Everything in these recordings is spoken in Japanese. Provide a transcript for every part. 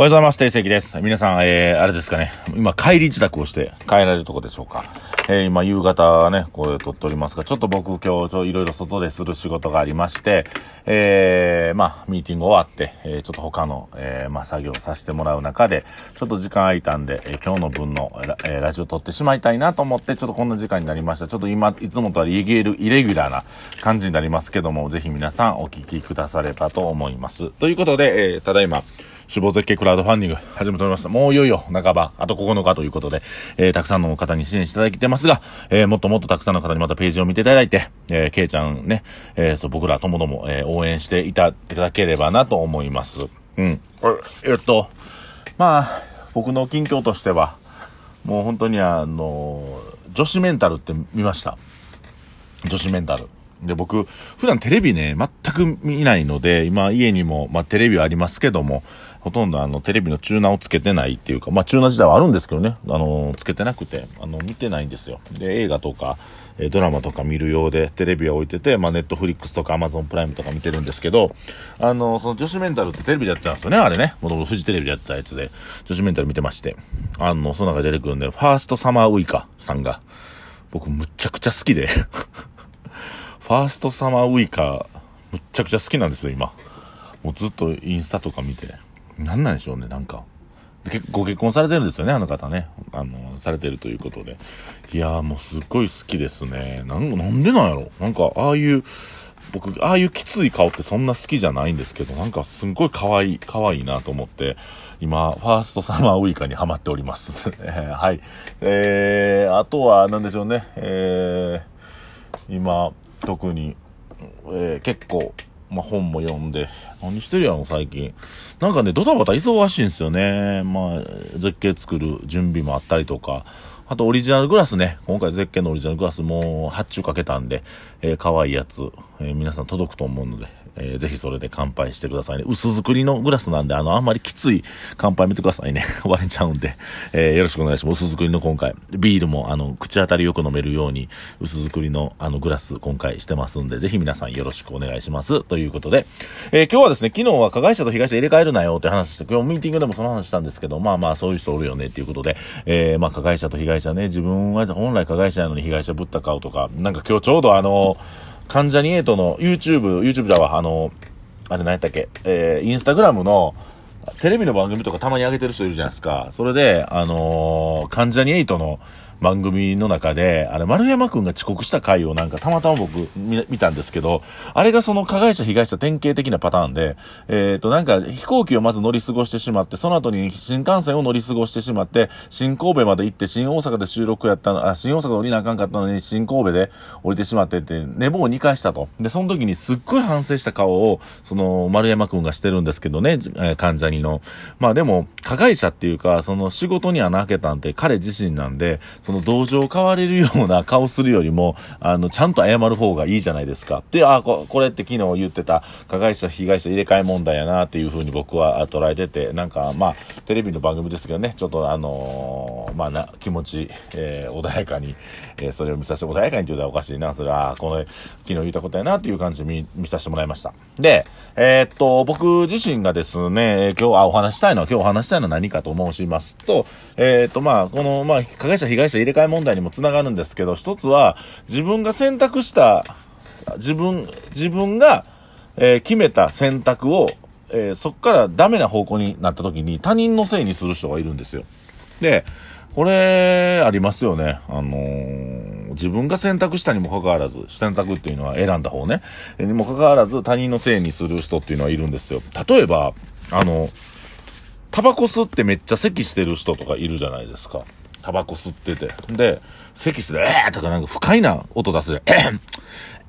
おはようございます。定石です。皆さん、えー、あれですかね。今、帰り自宅をして帰られるとこでしょうか。えー、今、夕方ね、これ撮っておりますが、ちょっと僕今日、ちょ、いろいろ外でする仕事がありまして、えー、まあ、ミーティング終わって、えー、ちょっと他の、えー、まあ、作業させてもらう中で、ちょっと時間空いたんで、えー、今日の分の、えー、ラジオ撮ってしまいたいなと思って、ちょっとこんな時間になりました。ちょっと今、いつもとはイレギュラーな感じになりますけども、ぜひ皆さんお聞きくださればと思います。ということで、えー、ただいま、死亡絶景クラウドファンディング始めております。もういよいよ半ば、あと9日ということで、えー、たくさんの方に支援していただいてますが、えー、もっともっとたくさんの方にまたページを見ていただいて、えー、ケイちゃんね、えー、そう、僕らともども、えー、応援していただければなと思います。うん。えっと、まあ、僕の近況としては、もう本当にあの、女子メンタルって見ました。女子メンタル。で、僕、普段テレビね、全く見ないので、今家にも、まあテレビはありますけども、ほとんどあのテレビのチューナーをつけてないっていうか、まあチューナー自体はあるんですけどね、あの、つけてなくて、あの、見てないんですよ。で、映画とか、えドラマとか見るようで、テレビは置いてて、まあネットフリックスとかアマゾンプライムとか見てるんですけど、あの、その女子メンタルってテレビでやってたんですよね、あれね。もともとフジテレビでやってたやつで、女子メンタル見てまして。あの、その中で出てくるんで、ファーストサマーウイカさんが、僕むっちゃくちゃ好きで ファーストサマーウイカ、むっちゃくちゃ好きなんですよ、今。もうずっとインスタとか見て。なんなんでしょうね、なんか。結ご結婚されてるんですよね、あの方ね。あの、されてるということで。いやーもうすっごい好きですね。なん、なんでなんやろなんか、ああいう、僕、ああいうきつい顔ってそんな好きじゃないんですけど、なんかすんごい可愛い、可愛いなと思って、今、ファーストサマーウイカにハマっております。はい。えー、あとは、なんでしょうね。えー、今、特に、えー、結構、まあ、本も読んで、何してるやろ、最近。なんかね、ドタバタ忙しいんですよね。まあ、絶景作る準備もあったりとか、あとオリジナルグラスね。今回絶景のオリジナルグラスもう発注かけたんで、えー、可愛いやつ、えー、皆さん届くと思うので、えー、ぜひそれで乾杯してくださいね。薄作りのグラスなんで、あの、あんまりきつい乾杯見てくださいね。割れちゃうんで、えー、よろしくお願いします。薄作りの今回、ビールも、あの、口当たりよく飲めるように、薄作りの、あの、グラス今回してますんで、ぜひ皆さんよろしくお願いします。ということで、えー、今日はですね、昨日は加害者と被害者入れ替えるなよって話して、今日ミーティングでもその話したんですけど、まあまあ、そういう人おるよねっていうことで、えー、まあ、加害者と被害者ね、自分は本来加害者なのに被害者ぶった顔とか、なんか今日ちょうどあの、関ジャニエイトの YouTube、YouTube じゃ、あの、あれ何やったっけ、えー、インスタグラムの、テレビの番組とかたまに上げてる人いるじゃないですか。それで、あのー、関ジャニエイトの、番組の中で、あれ、丸山くんが遅刻した回をなんかたまたま僕見たんですけど、あれがその加害者被害者典型的なパターンで、えっ、ー、となんか飛行機をまず乗り過ごしてしまって、その後に新幹線を乗り過ごしてしまって、新神戸まで行って新大阪で収録やったの、あ、新大阪で降りなあかんかったのに新神戸で降りてしまってって、寝坊を2回したと。で、その時にすっごい反省した顔を、その丸山くんがしてるんですけどね、え患者にの。まあでも、加害者っていうか、その仕事に穴開けたんて彼自身なんで、の同情変われるような顔するよりも、あの、ちゃんと謝る方がいいじゃないですか。で、あ、ここれって昨日言ってた加害者、被害者入れ替え問題やなっていうふうに僕は捉えてて、なんか、まあ、テレビの番組ですけどね、ちょっとあのー、まあな、気持ち、えー、穏やかに、えー、それを見させて、穏やかにって言うたらおかしいな、それは、この、昨日言ったことやなっていう感じで見、見させてもらいました。で、えー、っと、僕自身がですね、今日、あ、お話したいのは、今日お話したいのは何かと申しますと、えっと、まあ、この、まあ、加害者、被害者入れ替え問題にもつながるんですけど、一つは、自分が選択した、自分、自分が、えー、決めた選択を、えー、そっからダメな方向になった時に他人のせいにする人がいるんですよ。で、これ、ありますよね。あのー、自分が選択したにもかかわらず、選択っていうのは選んだ方ね。にもかかわらず他人のせいにする人っていうのはいるんですよ。例えば、あの、タバコ吸ってめっちゃ咳してる人とかいるじゃないですか。タバコ吸ってて。で、咳して、えーとかなんか不快な音出すで、えー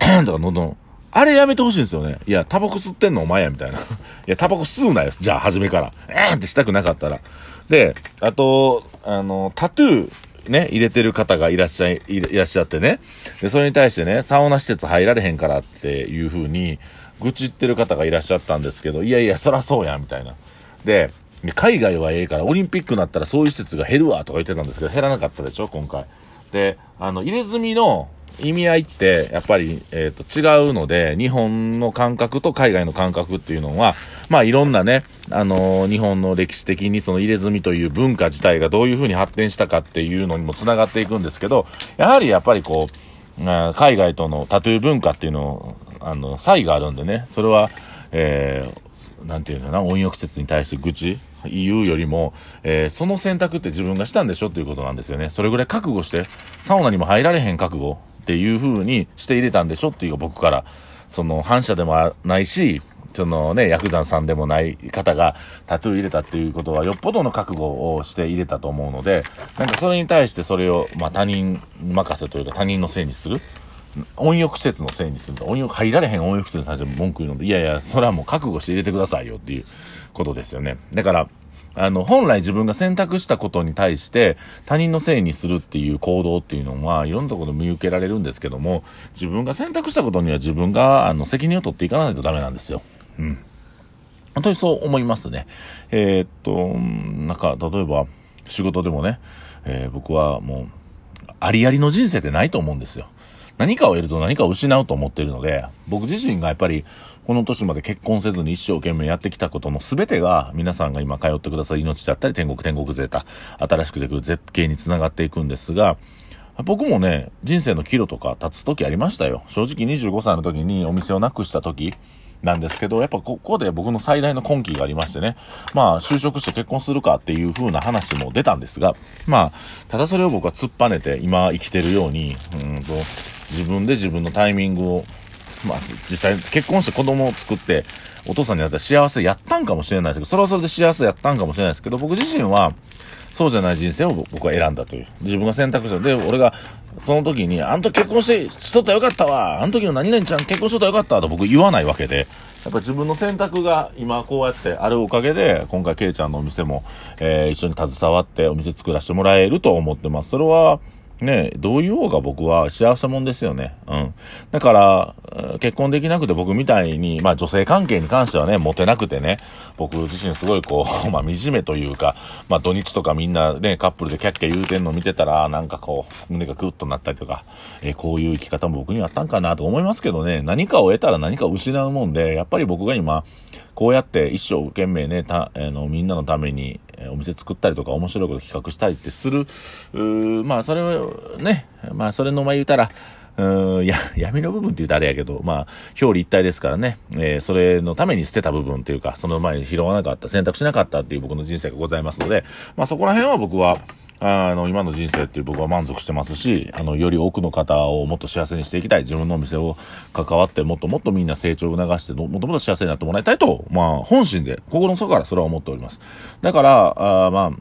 えーとか喉あれやめてほしいんですよね。いや、タバコ吸ってんのお前や、みたいな。いや、タバコ吸うなよ。じゃあ、初めから。えーってしたくなかったら。で、あと、あの、タトゥー、ね、入れてる方がいらっしゃい、いらっしゃってね。で、それに対してね、サウナ施設入られへんからっていう風に、愚痴ってる方がいらっしゃったんですけど、いやいや、そらそうや、みたいな。で、海外はええから、オリンピックになったらそういう施設が減るわとか言ってたんですけど、減らなかったでしょ、今回。で、あの、入れ墨の意味合いって、やっぱり、えっ、ー、と、違うので、日本の感覚と海外の感覚っていうのは、まあ、いろんなね、あのー、日本の歴史的にその入れ墨という文化自体がどういうふうに発展したかっていうのにも繋がっていくんですけど、やはりやっぱりこう、海外とのタトゥー文化っていうの、あの、差異があるんでね、それは、えー、なんていうのかな、温浴施設に対して愚痴言うよりも、えー、その選択って自分がしたんでしょっていうことなんですよね。それぐらい覚悟して、サウナにも入られへん覚悟っていう風にして入れたんでしょっていう僕から、その反射でもないし、そのね、ヤクザさんでもない方がタトゥー入れたっていうことはよっぽどの覚悟をして入れたと思うので、なんかそれに対してそれを、まあ他人任せというか他人のせいにする。温浴施設のせいにすると、温浴、入られへん温浴施設に対して文句言うので、いやいや、それはもう覚悟して入れてくださいよっていうことですよね。だから、あの、本来自分が選択したことに対して他人のせいにするっていう行動っていうのは、いろんなところで見受けられるんですけども、自分が選択したことには自分が、あの、責任を取っていかないとダメなんですよ。うん。本当にそう思いますね。えー、っと、なんか、例えば、仕事でもね、えー、僕はもう、ありありの人生ってないと思うんですよ。何かを得ると何かを失うと思っているので、僕自身がやっぱり、この年まで結婚せずに一生懸命やってきたことの全てが、皆さんが今通ってくださる命だったり、天国天国ゼータ、新しくできる絶景につながっていくんですが、僕もね、人生の岐路とか立つ時ありましたよ。正直25歳の時にお店をなくした時、なんですけど、やっぱここで僕の最大の根気がありましてね、まあ就職して結婚するかっていう風な話も出たんですが、まあ、ただそれを僕は突っぱねて今生きてるように、うんと、自分で自分のタイミングを、まあ実際結婚して子供を作って、お父さんになったら幸せやったんかもしれないですけど、それはそれで幸せやったんかもしれないですけど、僕自身は、そうじゃない人生を僕は選んだという。自分が選択した。で、俺が、その時に、あの時結婚してしとったらよかったわ。あの時の何々ちゃん結婚しとったらよかったと僕言わないわけで。やっぱ自分の選択が今こうやってあるおかげで、今回ケイちゃんのお店も、えー、一緒に携わってお店作らせてもらえると思ってます。それは、ね、どういう方が僕は幸せもんですよね。うん。だから、結婚できなくて僕みたいに、まあ女性関係に関してはね、モテなくてね、僕自身すごいこう、まあ惨めというか、まあ土日とかみんなね、カップルでキャッキャ言うてんの見てたら、なんかこう、胸がグッとなったりとか、えー、こういう生き方も僕にはあったんかなと思いますけどね、何かを得たら何かを失うもんで、やっぱり僕が今、こうやって一生懸命ね、た、あの、みんなのために、お店作ったりとか面白いこと企画したりってする、まあそれをね、まあそれの前言うたら、うん、や、闇の部分って言うとあれやけど、まあ、表裏一体ですからね、えー、それのために捨てた部分っていうか、その前に拾わなかった、選択しなかったっていう僕の人生がございますので、まあそこら辺は僕は、あの、今の人生っていう僕は満足してますし、あの、より多くの方をもっと幸せにしていきたい。自分のお店を関わって、もっともっとみんな成長を促して、もっともっと幸せになってもらいたいと、まあ、本心で、心の底からそれは思っております。だから、あまあ、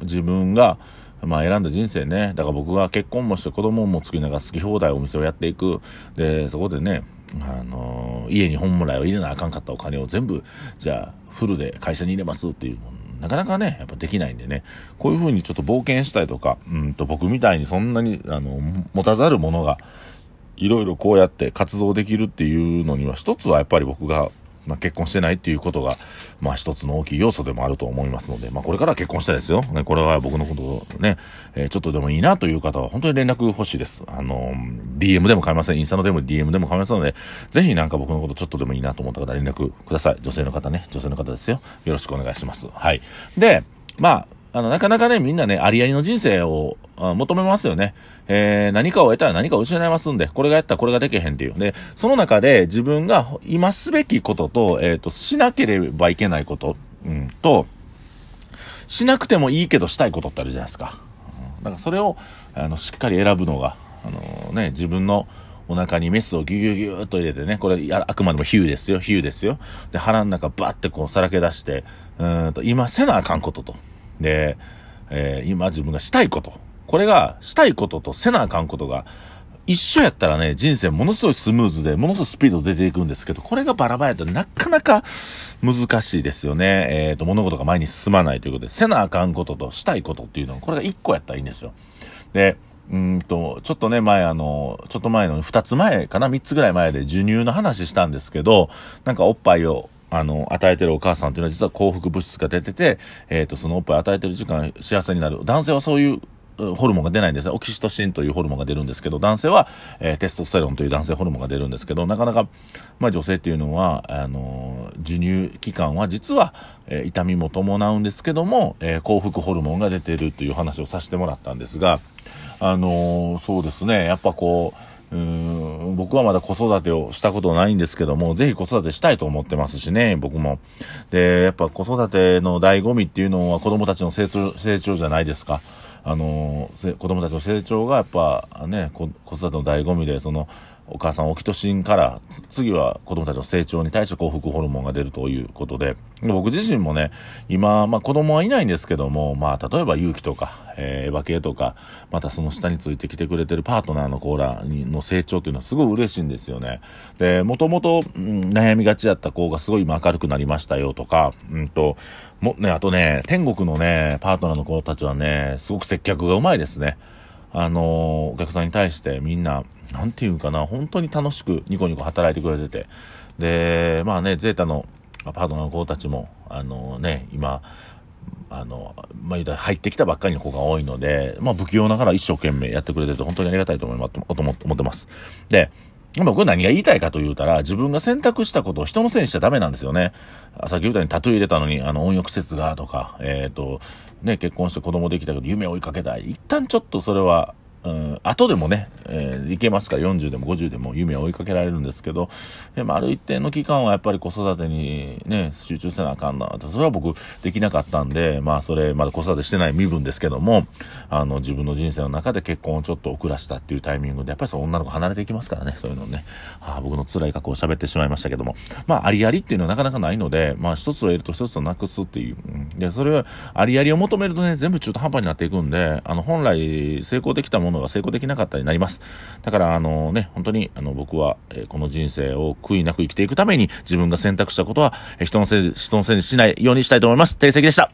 自分が、まあ選んだ人生ね。だから僕が結婚もして子供も作りながら好き放題お店をやっていく。で、そこでね、あのー、家に本来を入れなあかんかったお金を全部、じゃあ、フルで会社に入れますっていうなかなかね、やっぱできないんでね、こういう風にちょっと冒険したりとか、うんと僕みたいにそんなに、あの、持たざるものが、いろいろこうやって活動できるっていうのには、一つはやっぱり僕がまあ、結婚してないっていうことが、まあ一つの大きい要素でもあると思いますので、まあこれから結婚したいですよ。ね、これは僕のことね、えー、ちょっとでもいいなという方は本当に連絡欲しいです。あのー、DM でも買いません。インスタのでも DM でも構いませんので、ぜひなんか僕のことちょっとでもいいなと思った方連絡ください。女性の方ね、女性の方ですよ。よろしくお願いします。はい。で、まあ、あの、なかなかね、みんなね、ありありの人生を求めますよね。えー、何かを得たら何かを失いますんで、これがやったらこれができへんっていう。で、その中で自分が今すべきことと、えっ、ー、と、しなければいけないこと、うん、と、しなくてもいいけどしたいことってあるじゃないですか。うん、だからそれを、あの、しっかり選ぶのが、あのね、自分の、お腹にメスをギュギュギューっと入れてね、これあくまでもヒューですよ、ヒューですよ。で、腹の中バッてこうさらけ出して、うんと、今せなあかんことと。で、えー、今自分がしたいこと。これが、したいこととせなあかんことが、一緒やったらね、人生ものすごいスムーズで、ものすごいスピード出ていくんですけど、これがバラバラやとなかなか難しいですよね。えっ、ー、と、物事が前に進まないということで、せなあかんこととしたいことっていうのは、これが一個やったらいいんですよ。で、うんと、ちょっとね、前あの、ちょっと前の二つ前かな三つぐらい前で授乳の話したんですけど、なんかおっぱいをあの、与えてるお母さんっていうのは実は幸福物質が出てて、えっ、ー、と、そのおっぱい与えてる時間幸せになる。男性はそういうホルモンが出ないんですね。オキシトシンというホルモンが出るんですけど、男性は、えー、テストステロンという男性ホルモンが出るんですけど、なかなか、まあ女性っていうのは、あのー、授乳期間は実は、えー、痛みも伴うんですけども、え幸福ホルモンが出てるという話をさせてもらったんですが、あのそうですね、やっぱこう、うん僕はまだ子育てをしたことないんですけども、ぜひ子育てしたいと思ってますしね、僕も。で、やっぱ子育ての醍醐味っていうのは子供たちの成長、成長じゃないですか。あの、子供たちの成長がやっぱね、子育ての醍醐味で、その、お母さんオキトシンから次は子供たちの成長に対して幸福ホルモンが出るということで。僕自身もね今、まあ、子供はいないんですけども、まあ、例えば勇気とか、えー、エヴァ系とかまたその下についてきてくれてるパートナーの子らの成長っていうのはすごい嬉しいんですよね。でもともと悩みがちだった子がすごい今明るくなりましたよとかうんともねあとね天国のねパートナーの子たちはねすごく接客がうまいですね。あのお客さんに対してみんななんていうかな、本当に楽しくニコニコ働いてくれてて。で、まあね、ゼータのパートナーの子たちも、あのね、今、あの、まあ、入ってきたばっかりの子が多いので、まあ、不器用ながら一生懸命やってくれてて、本当にありがたいと思います、思ってます。で、僕何が言いたいかと言うたら、自分が選択したことを人のせいにしちゃダメなんですよね。さっき言ったようにタトゥー入れたのに、あの、温浴施設がとか、えっ、ー、と、ね、結婚して子供できたけど夢追いかけたい。一旦ちょっとそれは、うん、後でもね、えー、いけますか？ら40でも50でも夢を追いかけられるんですけど、でもある一定の期間はやっぱり子育てにね、集中せなあかんな。それは僕できなかったんで、まあそれまだ子育てしてない身分ですけども、あの自分の人生の中で結婚をちょっと遅らしたっていうタイミングで、やっぱりその女の子離れていきますからね、そういうのね。ああ、僕の辛い過去を喋ってしまいましたけども。まあありありっていうのはなかなかないので、まあ一つを得ると一つをなくすっていう。で、それはありありを求めるとね、全部中途半端になっていくんで、あの本来成功できたものものが成功できなかったりなります。だから、あのね、本当に、あの、僕は、えー、この人生を悔いなく生きていくために、自分が選択したことは、え、人のせい、人のせいにしないようにしたいと思います。定石でした。